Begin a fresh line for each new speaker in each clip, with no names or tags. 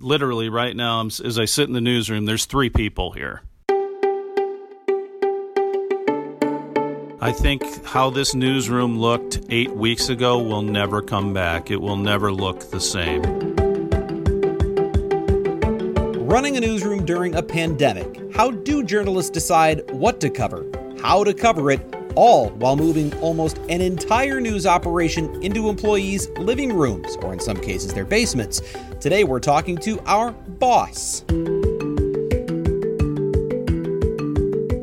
Literally right now, as I sit in the newsroom, there's three people here. I think how this newsroom looked eight weeks ago will never come back. It will never look the same.
Running a newsroom during a pandemic. How do journalists decide what to cover? how to cover it, all while moving almost an entire news operation into employees' living rooms, or in some cases, their basements. Today, we're talking to our boss.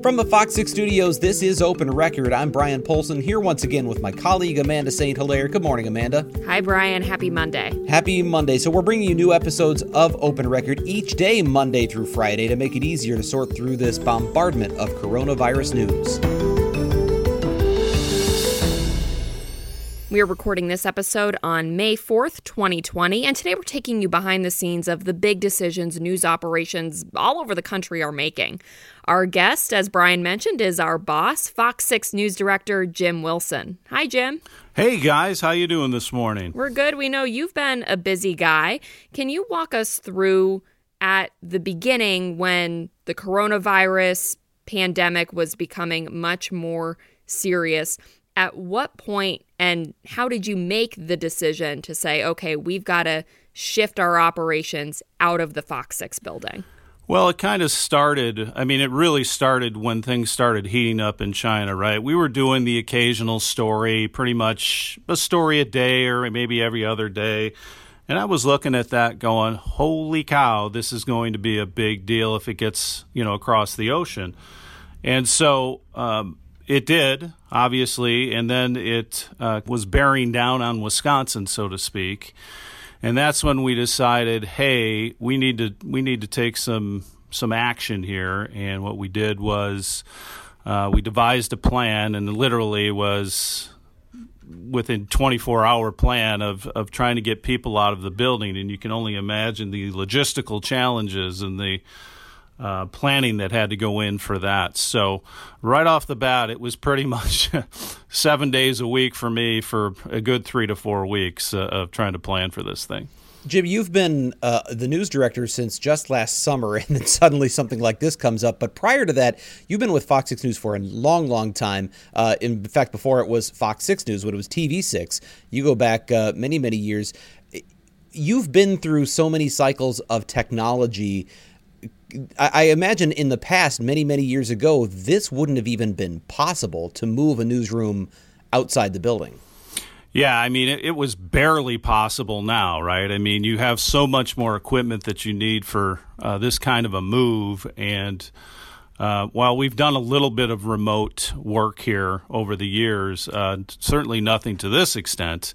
From the Fox 6 studios, this is Open Record. I'm Bryan Polcyn here once again with my colleague Amanda St. Hilaire. Good morning, Amanda.
Hi, Bryan. Happy Monday.
Happy Monday. So, we're bringing you new episodes of Open Record each day, Monday through Friday, to make it easier to sort through this bombardment of coronavirus news.
We are recording this episode on May 4th, 2020, and today we're taking you behind the scenes of the big decisions news operations all over the country are making. Our guest, as Bryan mentioned, is our boss, Fox 6 News Director Jim Wilson. Hi, Jim.
Hey guys, how you doing this morning?
We're good. We know you've been a busy guy. Can you walk us through at the beginning when the coronavirus pandemic was becoming much more serious? At what point and how did you make the decision to say, okay, we've got to shift our operations out of the Fox 6 building?
Well, it kind of started. I mean, it really started when things started heating up in China, right? We were doing the occasional story, pretty much a story a day or maybe every other day. And I was looking at that going, holy cow, this is going to be a big deal if it gets, you know, across the ocean. And so um, it did, obviously, and then it uh, was bearing down on Wisconsin, so to speak. And that's when we decided, hey, we need to we need to take some some action here. And what we did was uh, we devised a plan, and literally was within 24 hour plan of, of trying to get people out of the building. And you can only imagine the logistical challenges and the uh, planning that had to go in for that. So, right off the bat, it was pretty much seven days a week for me for a good three to four weeks uh, of trying to plan for this thing.
Jim, you've been uh, the news director since just last summer, and then suddenly something like this comes up. But prior to that, you've been with Fox 6 News for a long, long time. Uh, in fact, before it was Fox 6 News, when it was TV6, you go back uh, many, many years. You've been through so many cycles of technology I imagine in the past, many, many years ago, this wouldn't have even been possible to move a newsroom outside the building.
Yeah, I mean, it, it, was barely possible now, right? I mean, you have so much more equipment that you need for uh, this kind of a move. And uh, while we've done a little bit of remote work here over the years, uh, certainly nothing to this extent.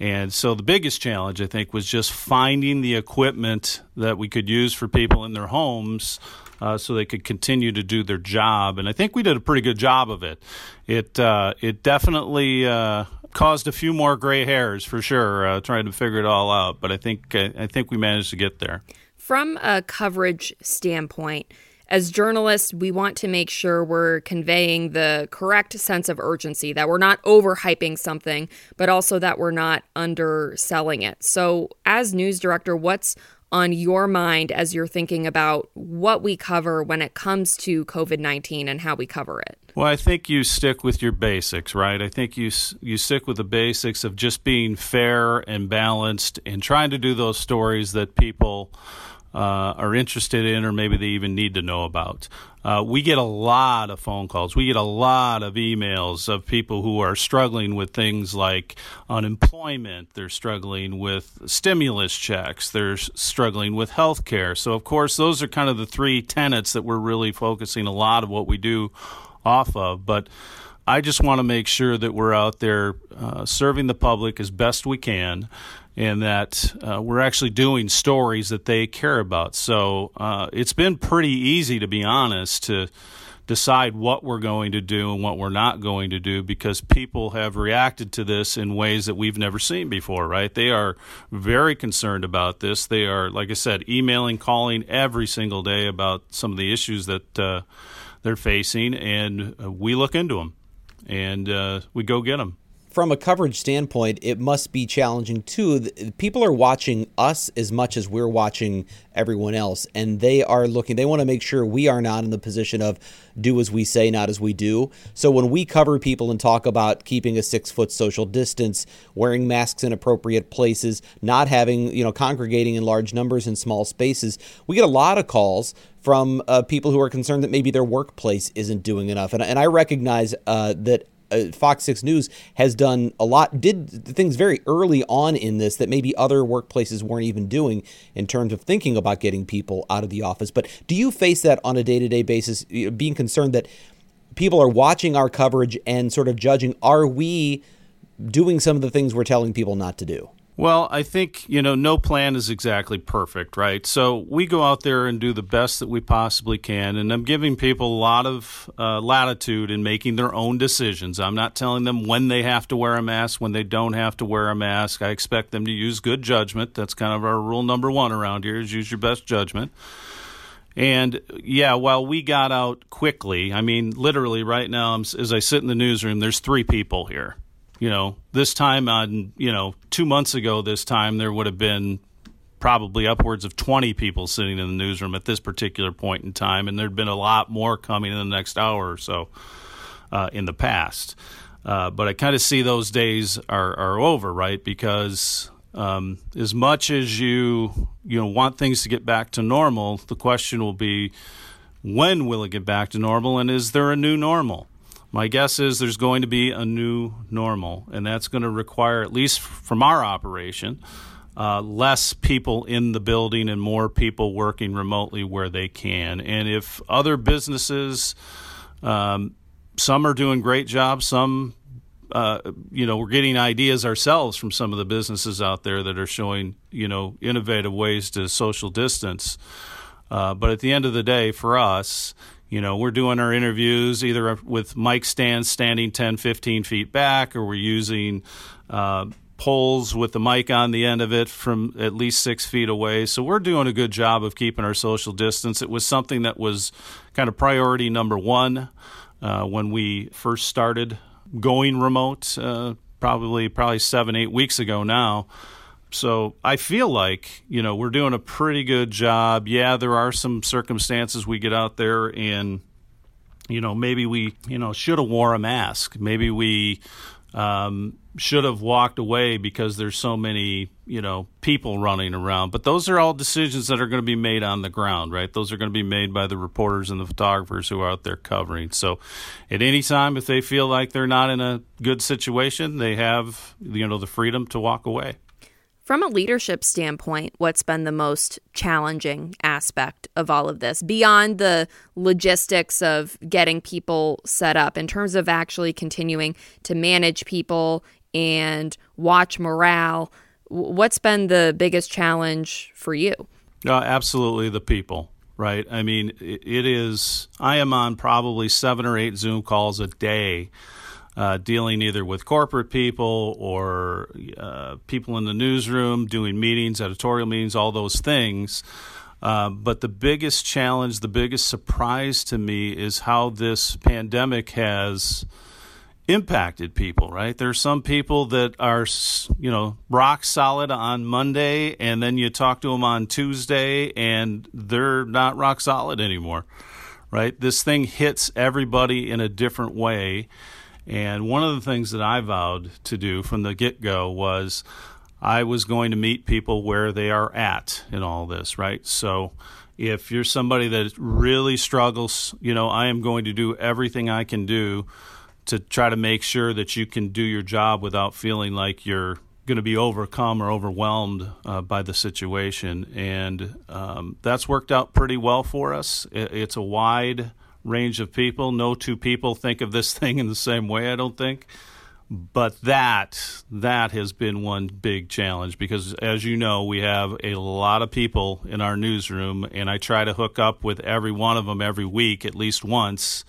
And so the biggest challenge, I think, was just finding the equipment that we could use for people in their homes uh, so they could continue to do their job. And I think we did a pretty good job of it. It uh, it definitely uh, caused a few more gray hairs for sure, uh, trying to figure it all out. But I think I think we managed to get there.
From a coverage standpoint, as journalists, we want to make sure we're conveying the correct sense of urgency, that we're not overhyping something, but also that we're not underselling it. So, as news director, what's on your mind as you're thinking about what we cover when it comes to COVID 19 and how we cover it?
Well, I think you stick with your basics, right? I think you you stick with the basics of just being fair and balanced and trying to do those stories that people uh, are interested in or maybe they even need to know about. Uh, we get a lot of phone calls. We get a lot of emails of people who are struggling with things like unemployment. They're struggling with stimulus checks. They're struggling with health care. So, of course, those are kind of the three tenets that we're really focusing a lot of what we do off of. But I just want to make sure that we're out there uh, serving the public as best we can and that uh, we're actually doing stories that they care about. So uh, it's been pretty easy, to be honest, to decide what we're going to do and what we're not going to do because people have reacted to this in ways that we've never seen before, right? They are very concerned about this. They are, like I said, emailing, calling every single day about some of the issues that uh, they're facing, and uh, we look into them and uh, we go get them
from a coverage standpoint, it must be challenging too. People are watching us as much as we're watching everyone else, and they are looking. They want to make sure we are not in the position of do as we say, not as we do. So when we cover people and talk about keeping a six foot social distance, wearing masks in appropriate places, not having you know congregating in large numbers in small spaces, we get a lot of calls from uh, people who are concerned that maybe their workplace isn't doing enough. And, and I recognize uh, that uh, Fox 6 News has done a lot, did things very early on in this that maybe other workplaces weren't even doing in terms of thinking about getting people out of the office. But do you face that on a day to day basis, being concerned that people are watching our coverage and sort of judging, are we doing some of the things we're telling people not to do?
Well, I think, you know, no plan is exactly perfect, right? So we go out there and do the best that we possibly can. And I'm giving people a lot of uh, latitude in making their own decisions. I'm not telling them when they have to wear a mask, when they don't have to wear a mask. I expect them to use good judgment. That's kind of our rule number one around here is use your best judgment. And yeah, while we got out quickly, I mean, literally right now, as I sit in the newsroom, there's three people here you know, this time on, you know, two months ago, this time there would have been probably upwards of 20 people sitting in the newsroom at this particular point in time, and there'd been a lot more coming in the next hour or so uh, in the past. Uh, but I kind of see those days are, are over, right? Because um, as much as you you know want things to get back to normal, the question will be when will it get back to normal, and is there a new normal? My guess is there's going to be a new normal, and that's going to require, at least from our operation, uh, less people in the building and more people working remotely where they can. And if other businesses, um, some are doing great jobs, some, uh, you know, we're getting ideas ourselves from some of the businesses out there that are showing, you know, innovative ways to social distance. Uh, but at the end of the day, for us, you know, we're doing our interviews either with mic stands standing 10, 15 feet back, or we're using uh, poles with the mic on the end of it from at least six feet away. So we're doing a good job of keeping our social distance. It was something that was kind of priority number one uh, when we first started going remote, uh, probably probably seven, eight weeks ago now. So I feel like, you know, we're doing a pretty good job. Yeah, there are some circumstances we get out there and, you know, maybe we, you know, should have wore a mask. Maybe we um, should have walked away because there's so many, you know, people running around. But those are all decisions that are going to be made on the ground, right? Those are going to be made by the reporters and the photographers who are out there covering. So at any time, if they feel like they're not in a good situation, they have, you know, the freedom to walk away.
From a leadership standpoint, what's been the most challenging aspect of all of this beyond the logistics of getting people set up in terms of actually continuing to manage people and watch morale? What's been the biggest challenge for you?
Uh, absolutely, the people, right? I mean, it is, I am on probably seven or eight Zoom calls a day uh, dealing either with corporate people or uh, people in the newsroom, doing meetings, editorial meetings, all those things. Uh, but the biggest challenge, the biggest surprise to me is how this pandemic has impacted people, right? There are some people that are, you know, rock solid on Monday, and then you talk to them on Tuesday, and they're not rock solid anymore, right? This thing hits everybody in a different way. And one of the things that I vowed to do from the get go was I was going to meet people where they are at in all this, right? So if you're somebody that really struggles, you know, I am going to do everything I can do to try to make sure that you can do your job without feeling like you're going to be overcome or overwhelmed uh, by the situation. And um, that's worked out pretty well for us. It's a wide range of people. No two people think of this thing in the same way, I don't think. but that that has been one big challenge because as you know we have a lot of people in our newsroom and i try to hook up with every one of them every week at least once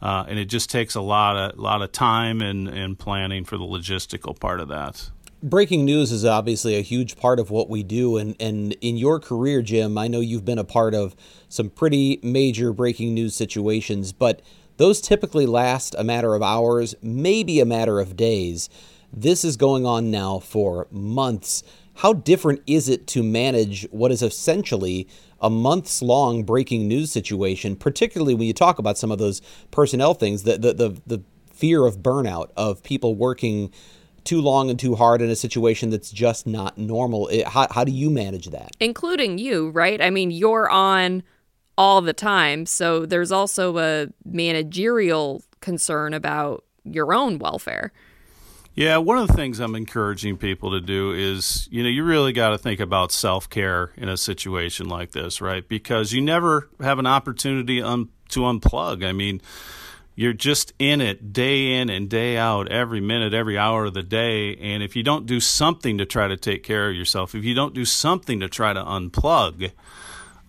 uh, and it just takes a lot of lot of time and, and planning for the logistical part of that
breaking news is obviously a huge part of what we do and and in your career jim i know you've been a part of some pretty major breaking news situations but those typically last a matter of hours, maybe a matter of days. This is going on now for months. How different is it to manage what is essentially a months long breaking news situation, particularly when you talk about some of those personnel things, the, the, the, the fear of burnout, of people working too long and too hard in a situation that's just not normal? How, how do you manage that?
Including you, right? I mean, you're on all the time. So there's also a managerial concern about your own welfare.
Yeah, one of the things I'm encouraging people to do is, you know, you really got to think about self care in a situation like this, right? Because you never have an opportunity un- to unplug. I mean, you're just in it day in and day out, every minute, every hour of the day. And if you don't do something to try to take care of yourself, if you don't do something to try to unplug,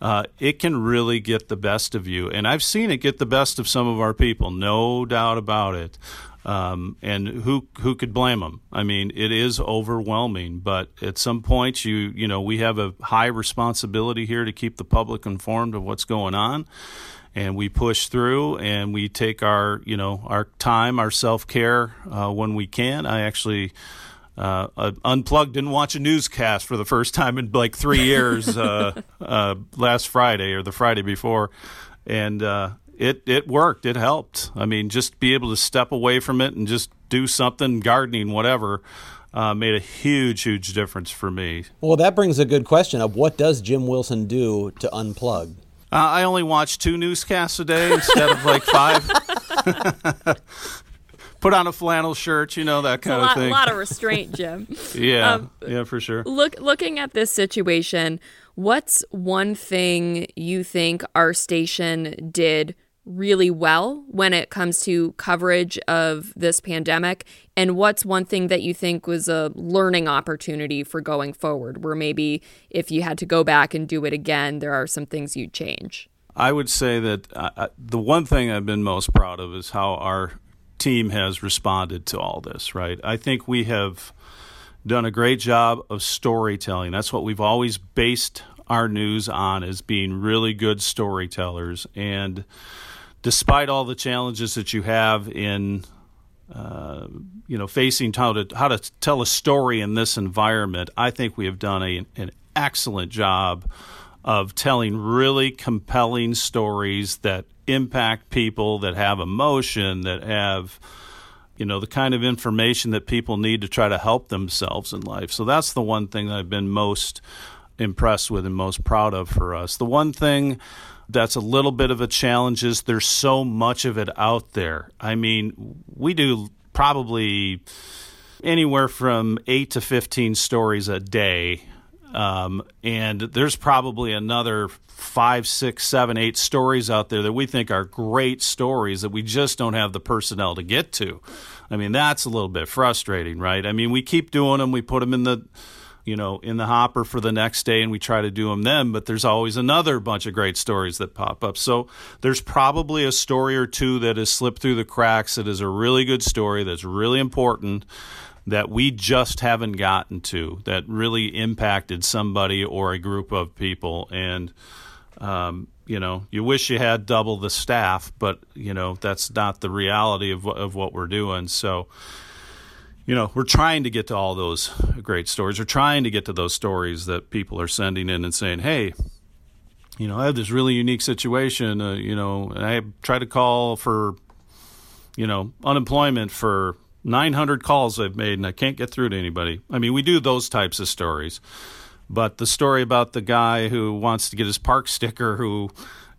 uh, it can really get the best of you. And I've seen it get the best of some of our people, no doubt about it. Um, and who who could blame them? I mean, it is overwhelming, but at some point, you you know, we have a high responsibility here to keep the public informed of what's going on, and we push through and we take our you know our time, our self care uh, when we can. I actually uh, uh, unplugged didn't watch a newscast for the first time in like three years uh, uh, last Friday or the Friday before, and uh, it it worked. It helped. I mean, just be able to step away from it and just do something, gardening, whatever. Uh, made a huge, huge difference for me.
Well, that brings a good question of what does Jim Wilson do to unplug?
I only watch two newscasts a day instead of like five. put on a flannel shirt, you know that kind
lot,
of thing.
A lot of restraint, Jim.
yeah, um, yeah, for sure.
Look, looking at this situation, what's one thing you think our station did really well when it comes to coverage of this pandemic? And what's one thing that you think was a learning opportunity for going forward, where maybe if you had to go back and do it again, there are some things you'd change?
I would say that uh, the one thing I've been most proud of is how our team has responded to all this, right? I think we have done a great job of storytelling. That's what we've always based our news on as being really good storytellers. And despite all the challenges that you have in uh, you know facing how to how to tell a story in this environment, I think we have done a, an excellent job of telling really compelling stories that impact people, that have emotion, that have you know the kind of information that people need to try to help themselves in life. So that's the one thing that I've been most impressed with and most proud of for us. The one thing that's a little bit of a challenge is there's so much of it out there. I mean, we do probably anywhere from 8 to 15 stories a day um, and there's probably another five, six, seven, eight stories out there that we think are great stories that we just don't have the personnel to get to. I mean, that's a little bit frustrating, right? I mean, we keep doing them, we put them in the you know, in the hopper for the next day and we try to do them then, but there's always another bunch of great stories that pop up. So there's probably a story or two that has slipped through the cracks that is a really good story that's really important that we just haven't gotten to that really impacted somebody or a group of people and um, you know you wish you had double the staff but you know that's not the reality of, of what we're doing so you know we're trying to get to all those great stories we're trying to get to those stories that people are sending in and saying hey you know i have this really unique situation uh, you know and i try to call for you know unemployment for 900 calls I've made and I can't get through to anybody. I mean, we do those types of stories. But the story about the guy who wants to get his park sticker, who,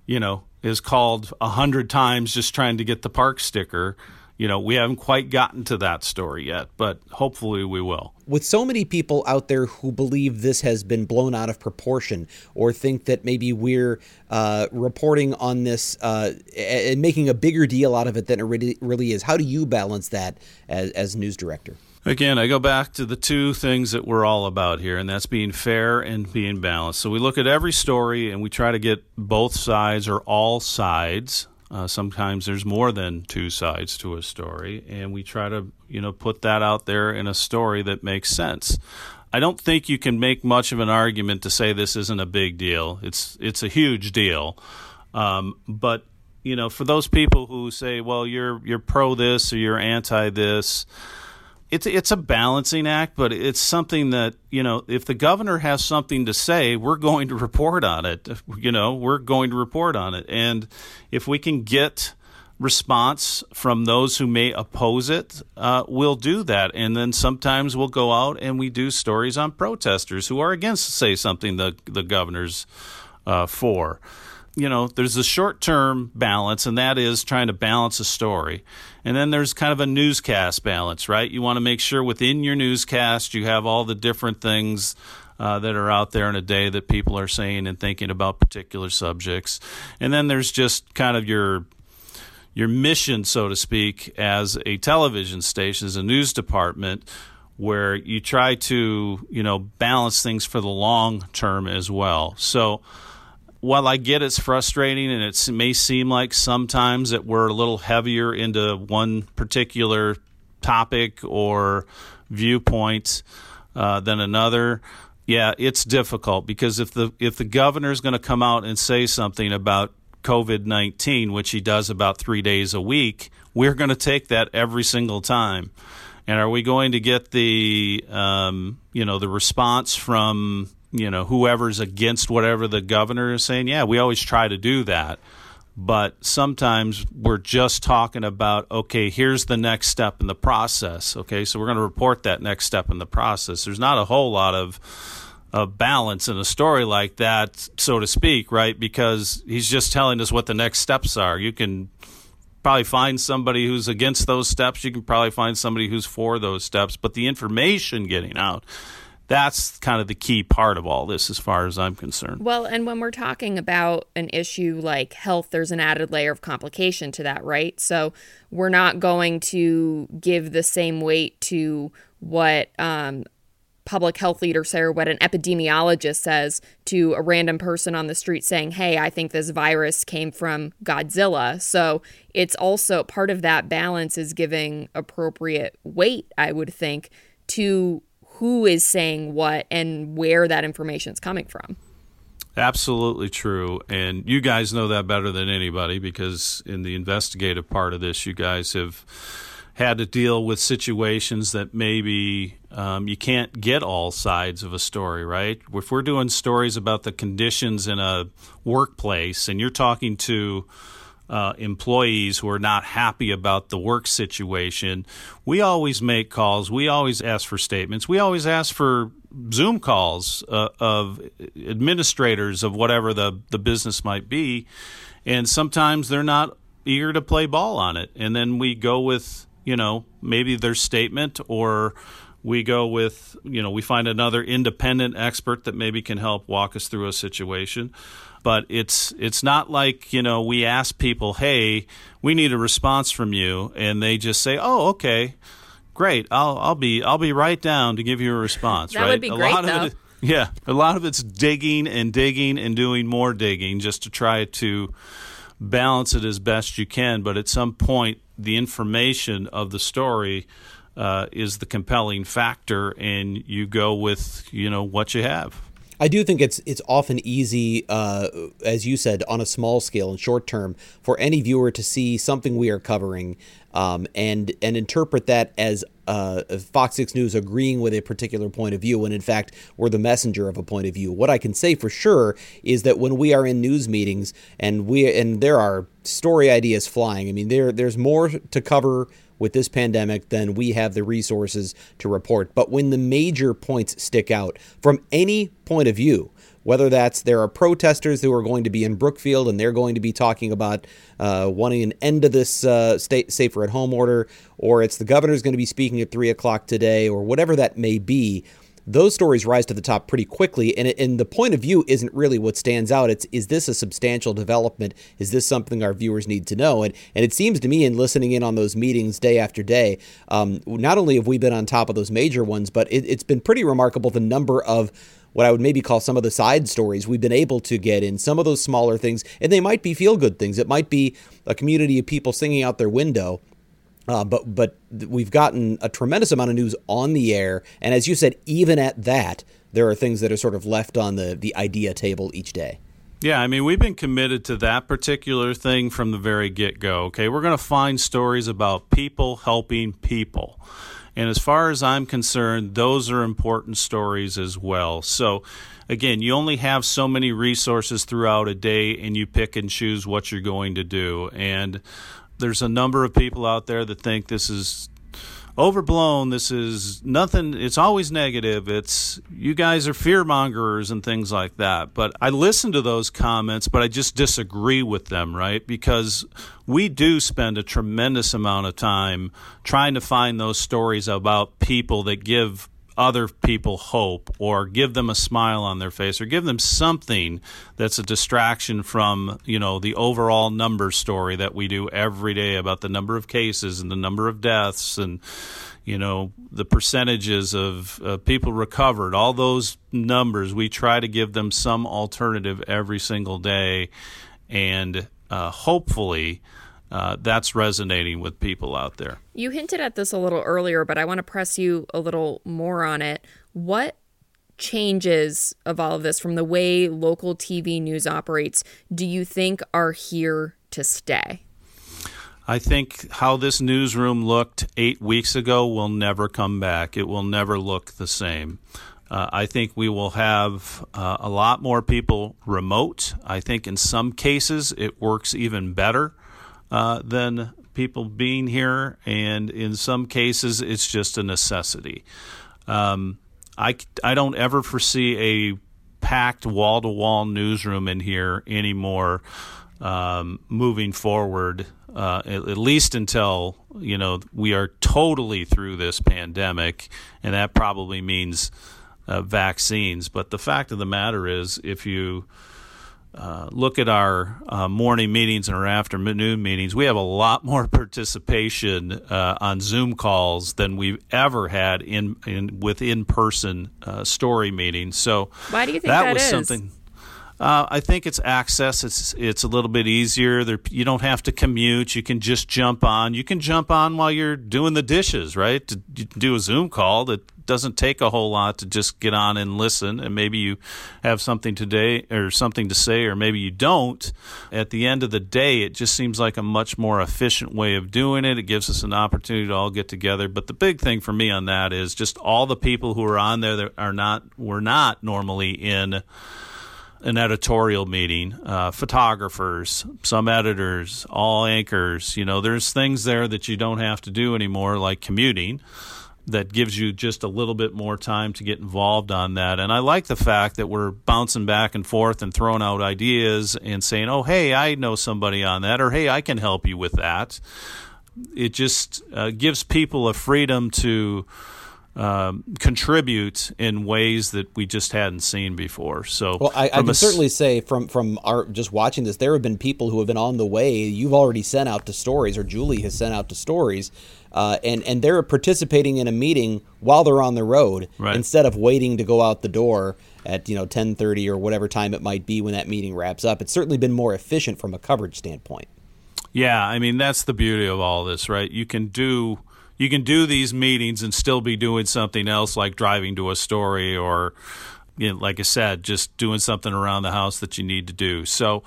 you know, is called a hundred times just trying to get the park sticker, you know, we haven't quite gotten to that story yet, but hopefully we will.
With so many people out there who believe this has been blown out of proportion or think that maybe we're uh, reporting on this uh, and making a bigger deal out of it than it really, really is, how do you balance that as, as news director?
Again, I go back to the two things that we're all about here, and that's being fair and being balanced. So we look at every story and we try to get both sides or all sides uh, sometimes there's more than two sides to a story, and we try to, you know, put that out there in a story that makes sense. I don't think you can make much of an argument to say this isn't a big deal. It's it's a huge deal, um, but you know, for those people who say, "Well, you're you're pro this or you're anti this," it's it's a balancing act, but it's something that you know if the governor has something to say, we're going to report on it. You know, we're going to report on it, and if we can get response from those who may oppose it, uh, we'll do that. And then sometimes we'll go out and we do stories on protesters who are against, say, something the the governor's uh, for you know, there's a short term balance, and that is trying to balance a story. And then there's kind of a newscast balance, right? You want to make sure within your newscast you have all the different things uh, that are out there in a day that people are saying and thinking about particular subjects. And then there's just kind of your your mission, so to speak, as a television station, as a news department, where you try to you know balance things for the long term as well. So while I get it's frustrating and it may seem like sometimes that we're a little heavier into one particular topic or viewpoint uh, than another, yeah, it's difficult because if the if the governor is going to come out and say something about COVID nineteen, which he does about three days a week, we're going to take that every single time. And are we going to get the um, you know the response from you know, whoever's against whatever the governor is saying, yeah, we always try to do that. But sometimes we're just talking about, okay, here's the next step in the process. Okay, so we're going to report that next step in the process. There's not a whole lot of, of balance in a story like that, so to speak, right? Because he's just telling us what the next steps are. You can probably find somebody who's against those steps. You can probably find somebody who's for those steps. But the information getting out that's kind of the key part of all this as far as I'm concerned.
Well, and when we're talking about an issue like health, there's an added layer of complication to that, right? So we're not going to give the same weight to what um, public health leaders say or what an epidemiologist says to a random person on the street saying, Hey, I think this virus came from Godzilla. So it's also part of that balance is giving appropriate weight, I would think, to who is saying what and where that information is coming from.
Absolutely true. And you guys know that better than anybody because in the investigative part of this, you guys have had to deal with situations that maybe um, you can't get all sides of a story, right? If we're doing stories about the conditions in a workplace and you're talking to uh, employees who are not happy about the work situation, we always make calls. We always ask for statements. We always ask for Zoom calls uh, of administrators of whatever the, the business might be. And sometimes they're not eager to play ball on it. And then we go with, you know, maybe their statement or we go with, you know, we find another independent expert that maybe can help walk us through a situation but it's it's not like you know we ask people, hey, we need a response from you, and they just say, oh, okay, great, I'll I'll be I'll be right down to give you a response.
that
right?
would be
a
great,
lot
though.
Of it, yeah, a lot of it's digging and digging and doing more digging just to try to balance it as best you can. But at some point, the information of the story. Uh, is the compelling factor, and you go with you know what you have.
I do think it's it's often easy, uh, as you said, on a small scale and short term, for any viewer to see something we are covering um, and and interpret that as uh, Fox Six News agreeing with a particular point of view, when in fact we're the messenger of a point of view. What I can say for sure is that when we are in news meetings and we and there are story ideas flying. I mean, there there's more to cover with this pandemic, then we have the resources to report. But when the major points stick out from any point of view, whether that's there are protesters who are going to be in Brookfield and they're going to be talking about uh, wanting an end to this uh, state safer at home order, or it's the governor's going to be speaking at three o'clock today, or whatever that may be those stories rise to the top pretty quickly. And, and the point of view isn't really what stands out. It's is this a substantial development? Is this something our viewers need to know? And and it seems to me in listening in on those meetings day after day, um, not only have we been on top of those major ones, but it, it's been pretty remarkable the number of what I would maybe call some of the side stories we've been able to get in, some of those smaller things, and they might be feel good things. It might be a community of people singing out their window uh, but but we've gotten a tremendous amount of news on the air, and as you said, even at that, there are things that are sort of left on the the idea table each day.
Yeah, I mean, we've been committed to that particular thing from the very get go. Okay, we're going to find stories about people helping people. And as far as I'm concerned, those are important stories as well. So, again, you only have so many resources throughout a day, and you pick and choose what you're going to do. And there's a number of people out there that think this is overblown. This is nothing. It's always negative. It's you guys are fear mongers and things like that. But I listen to those comments, but I just disagree with them, right? Because we do spend a tremendous amount of time trying to find those stories about people that give other people hope or give them a smile on their face or give them something that's a distraction from you know the overall number story that we do every day about the number of cases and the number of deaths and you know the percentages of uh, people recovered. All those numbers we try to give them some alternative every single day. And uh, hopefully uh, that's resonating with people out there.
You hinted at this a little earlier, but I want to press you a little more on it. What changes of all of this from the way local TV news operates do you think are here to stay?
I think how this newsroom looked eight weeks ago will never come back. It will never look the same. Uh, I think we will have uh, a lot more people remote. I think in some cases it works even better uh, than people being here, and in some cases, it's just a necessity. Um, I, I don't ever foresee a packed wall to wall newsroom in here anymore um, moving forward, uh, at, at, least until you know we are totally through this pandemic, and that probably means uh, vaccines. But the fact of the matter is, if you uh, look at our uh, morning meetings and our afternoon meetings, we have a lot more participation uh, on Zoom calls than we've ever had in, in with in person uh, story meetings. So
why do you think that,
that was
is?
something? Uh, I think it's access. It's it's a little bit easier. There, you don't have to commute. You can just jump on. You can jump on while you're doing the dishes, right? To do a Zoom call that doesn't take a whole lot to just get on and listen and maybe you have something today or something to say or maybe you don't. At the end of the day it just seems like a much more efficient way of doing it. It gives us an opportunity to all get together. But the big thing for me on that is just all the people who are on there that are not were not normally in an editorial meeting, uh, photographers, some editors, all anchors. You know, there's things there that you don't have to do anymore, like commuting that gives you just a little bit more time to get involved on that. And I like the fact that we're bouncing back and forth and throwing out ideas and saying, oh, hey, I know somebody on that, or hey, I can help you with that. It just uh, gives people a freedom to. Um, contribute in ways that we just hadn't seen before. So,
well, I, I can a, certainly say from from our just watching this, there have been people who have been on the way. You've already sent out to stories, or Julie has sent out to stories uh, and and they're participating in a meeting while they're on the road right. instead of waiting to go out the door at you know 10:30 or whatever time it might be when that meeting wraps up. It's certainly been more efficient from a coverage standpoint.
Yeah, I mean that's the beauty of all this, right? You can do you can do these meetings and still be doing something else like driving to a story or you know, like I said, just doing something around the house that you need to do. So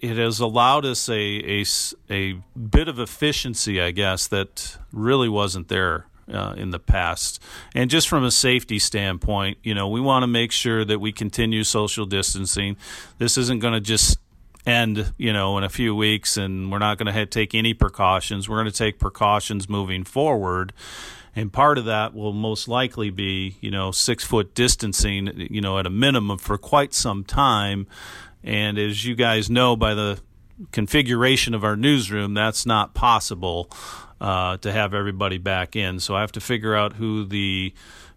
it has allowed us a, a, a bit of efficiency, I guess, that really wasn't there uh, in the past. And just from a safety standpoint, you know, we want to make sure that we continue social distancing. This isn't going to just end, you know, in a few weeks, and we're not going to take any precautions. We're going to take precautions moving forward. and part of that will most likely be you know six foot distancing you know at a minimum for quite some time and as you guys know by the configuration of our newsroom that's not possible uh, to have everybody back in so i have to figure out who the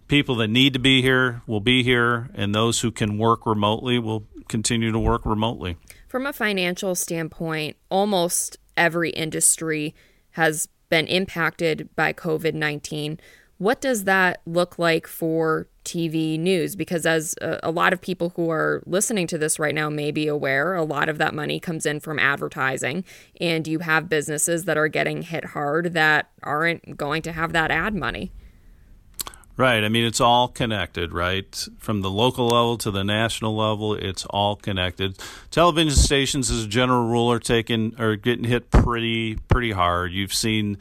people that need to be here will be here and those who can work remotely will continue to work remotely
from a financial standpoint almost every industry has been impacted by COVID 19. What does that look like for TV news? Because, as a, a, lot of people who are listening to this right now may be aware, a lot of that money comes in from advertising, and you have businesses that are getting hit hard that aren't going to have that ad money.
Right. I mean, it's all connected, right? From the local level to the national level, it's all connected. Television stations, as a general rule, are taking are getting hit pretty pretty hard. You've seen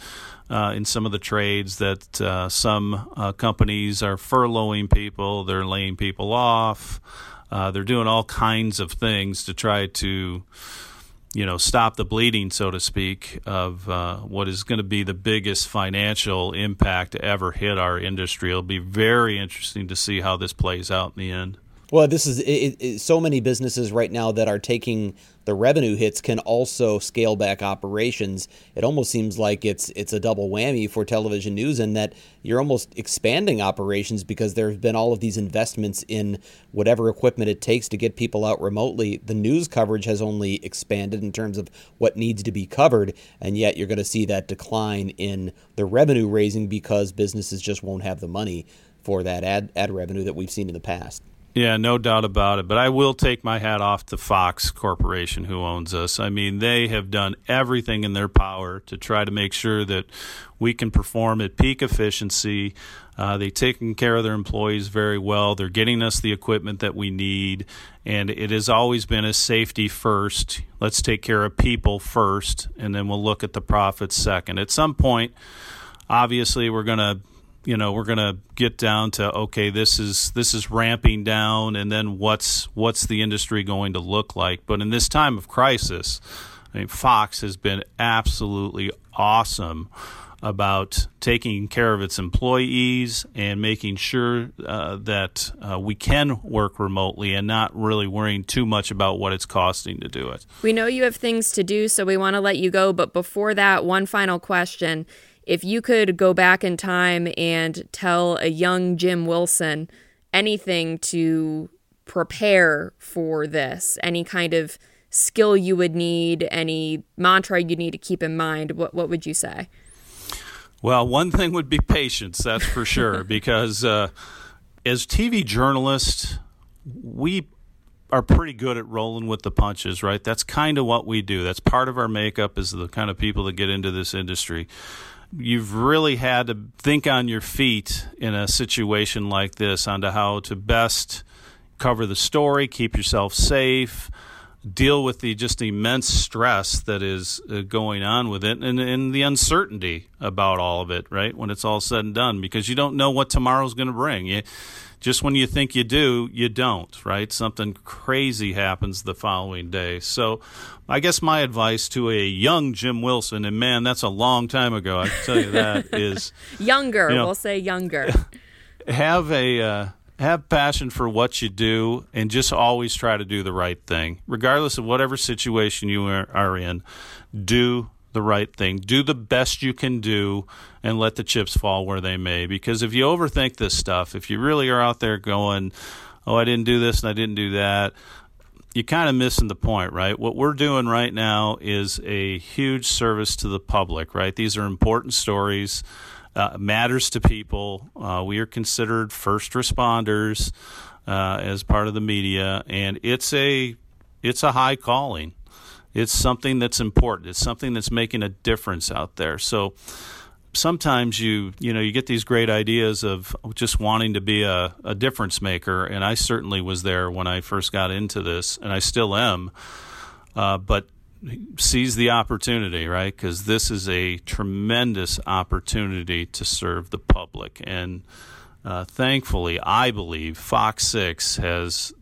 uh, in some of the trades that uh, some uh, companies are furloughing people, they're laying people off, uh, they're doing all kinds of things to try to you know, stop the bleeding, so to speak, of uh, what is going to be the biggest financial impact to ever hit our industry. It'll be very interesting to see how this plays out in the end.
Well, this is it, it, so many businesses right now that are taking the revenue hits can also scale back operations. It almost seems like it's it's a double whammy for television news, and that you're almost expanding operations because there have been all of these investments in whatever equipment it takes to get people out remotely. The news coverage has only expanded in terms of what needs to be covered, and yet you're going to see that decline in the revenue raising because businesses just won't have the money for that ad ad revenue that we've seen in the past.
Yeah, no doubt about it. But I will take my hat off to Fox Corporation, who owns us. I mean, they have done everything in their power to try to make sure that we can perform at peak efficiency. Uh, they've taken care of their employees very well. They're getting us the equipment that we need. And it has always been a safety first. Let's take care of people first, and then we'll look at the profits second. At some point, obviously, we're going to you know we're going to get down to okay this is this is ramping down and then what's what's the industry going to look like but in this time of crisis I mean Fox has been absolutely awesome about taking care of its employees and making sure uh, that uh, we can work remotely and not really worrying too much about what it's costing to do it.
We know you have things to do, so we want to let you go. But before that, one final question if you could go back in time and tell a young Jim Wilson anything to prepare for this, any kind of skill you would need, any mantra you need to keep in mind, what what would you say?
Well, one thing would be patience, that's for sure, because uh, as TV journalists, we are pretty good at rolling with the punches, right? That's kind of what we do. That's part of our makeup is the kind of people that get into this industry you've really had to think on your feet in a situation like this onto how to best cover the story, keep yourself safe, deal with the just immense stress that is uh, going on with it and, and the uncertainty about all of it, right? When it's all said and done, because you don't know what tomorrow's going to bring. You, just when you think you do, you don't, right? Something crazy happens the following day. So, I guess my advice to a young Jim Wilson, and man, that's a long time ago, I can tell you that, is
younger. You know, we'll say younger.
Have a uh, have passion for what you do, and just always try to do the right thing, regardless of whatever situation you are, are in. Do the right thing. Do the best you can do and let the chips fall where they may. Because if you overthink this stuff, if you really are out there going, oh, I didn't do this and I didn't do that, you're kind of missing the point, right? What we're doing right now is a huge service to the public, right? These are important stories. Uh, matters to people. Uh, we are considered first responders uh, as part of the media, and it's a it's a high calling. It's something that's important. It's something that's making a difference out there. So sometimes you you know you get these great ideas of just wanting to be a, a difference maker, and I certainly was there when I first got into this, and I still am. Uh, but seize the opportunity, right? Because this is a tremendous opportunity to serve the public, and uh, thankfully, I believe Fox Six has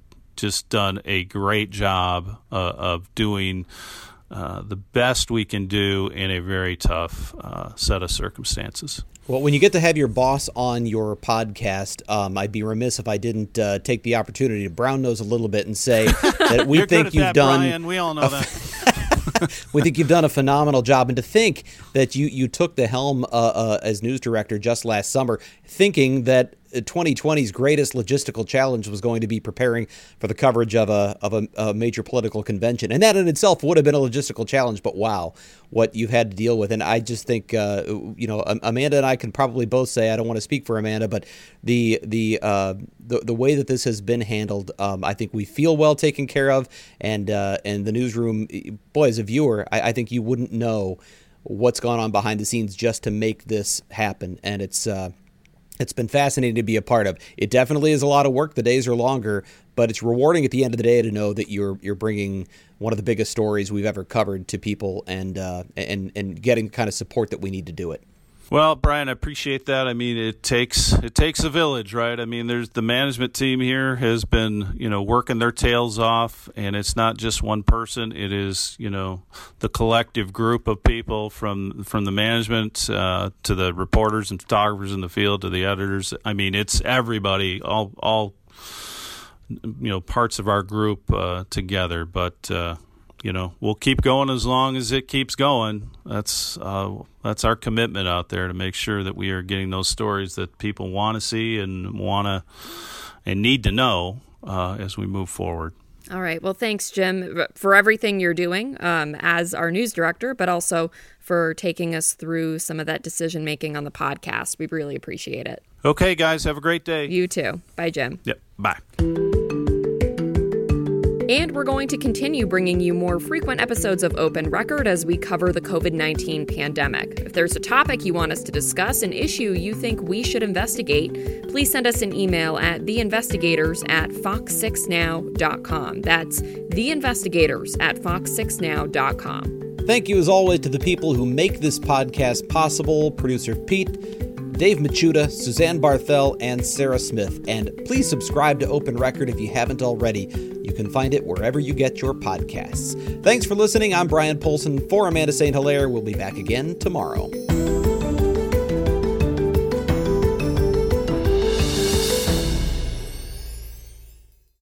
just done a great job uh, of doing uh, the best we can do in a very tough uh, set of circumstances.
Well, when you get to have your boss on your podcast, um, I'd be remiss if I didn't uh, take the opportunity to brown nose a little bit and say that we think you've
that,
done.
Bryan. We all know that.
we think you've done a phenomenal job, and to think that you you took the helm uh, uh, as news director just last summer, thinking that 2020's greatest logistical challenge was going to be preparing for the coverage of a of a, a, major political convention, and that in itself would have been a logistical challenge. But wow, what you've had to deal with, and I just think uh, you know Amanda and I can probably both say I don't want to speak for Amanda, but the the uh, the, the way that this has been handled, um, I think we feel well taken care of, and uh, and the newsroom, boy, as a viewer, I, I think you wouldn't know what's gone on behind the scenes just to make this happen, and it's uh, it's been fascinating to be a part of. It definitely is a lot of work. The days are longer, but it's rewarding at the end of the day to know that you're you're bringing one of the biggest stories we've ever covered to people and uh, and and getting the kind of support that we need to do it.
Well, Bryan, I appreciate that. I mean, it takes it takes a village, right? I mean, there's the management team here has been, you know, working their tails off, and it's not just one person. It is, you know, the collective group of people from from the management uh, to the reporters and photographers in the field to the editors. I mean, it's everybody, all all you know, parts of our group uh, together. But uh, you know, we'll keep going as long as it keeps going. That's uh, that's our commitment out there to make sure that we are getting those stories that people want to see and want to and need to know uh, as we move forward.
All right. Well, thanks, Jim, for everything you're doing um, as our news director, but also for taking us through some of that decision making on the podcast. We really appreciate it.
Okay, guys. Have a great day.
You too. Bye, Jim.
Yep. Bye.
And we're going to continue bringing you more frequent episodes of Open Record as we cover the COVID 19 pandemic. If there's a topic you want us to discuss, an issue you think we should investigate, please send us an email at theinvestigators at fox6now.com. That's theinvestigators at fox6now.com.
Thank you, as always, to the people who make this podcast possible producer Pete. Dave Machuda, Suzanne Barthel, and Sarah Smith. And please subscribe to Open Record if you haven't already. You can find it wherever you get your podcasts. Thanks for listening. I'm Bryan Polcyn for Amanda St. Hilaire. We'll be back again tomorrow.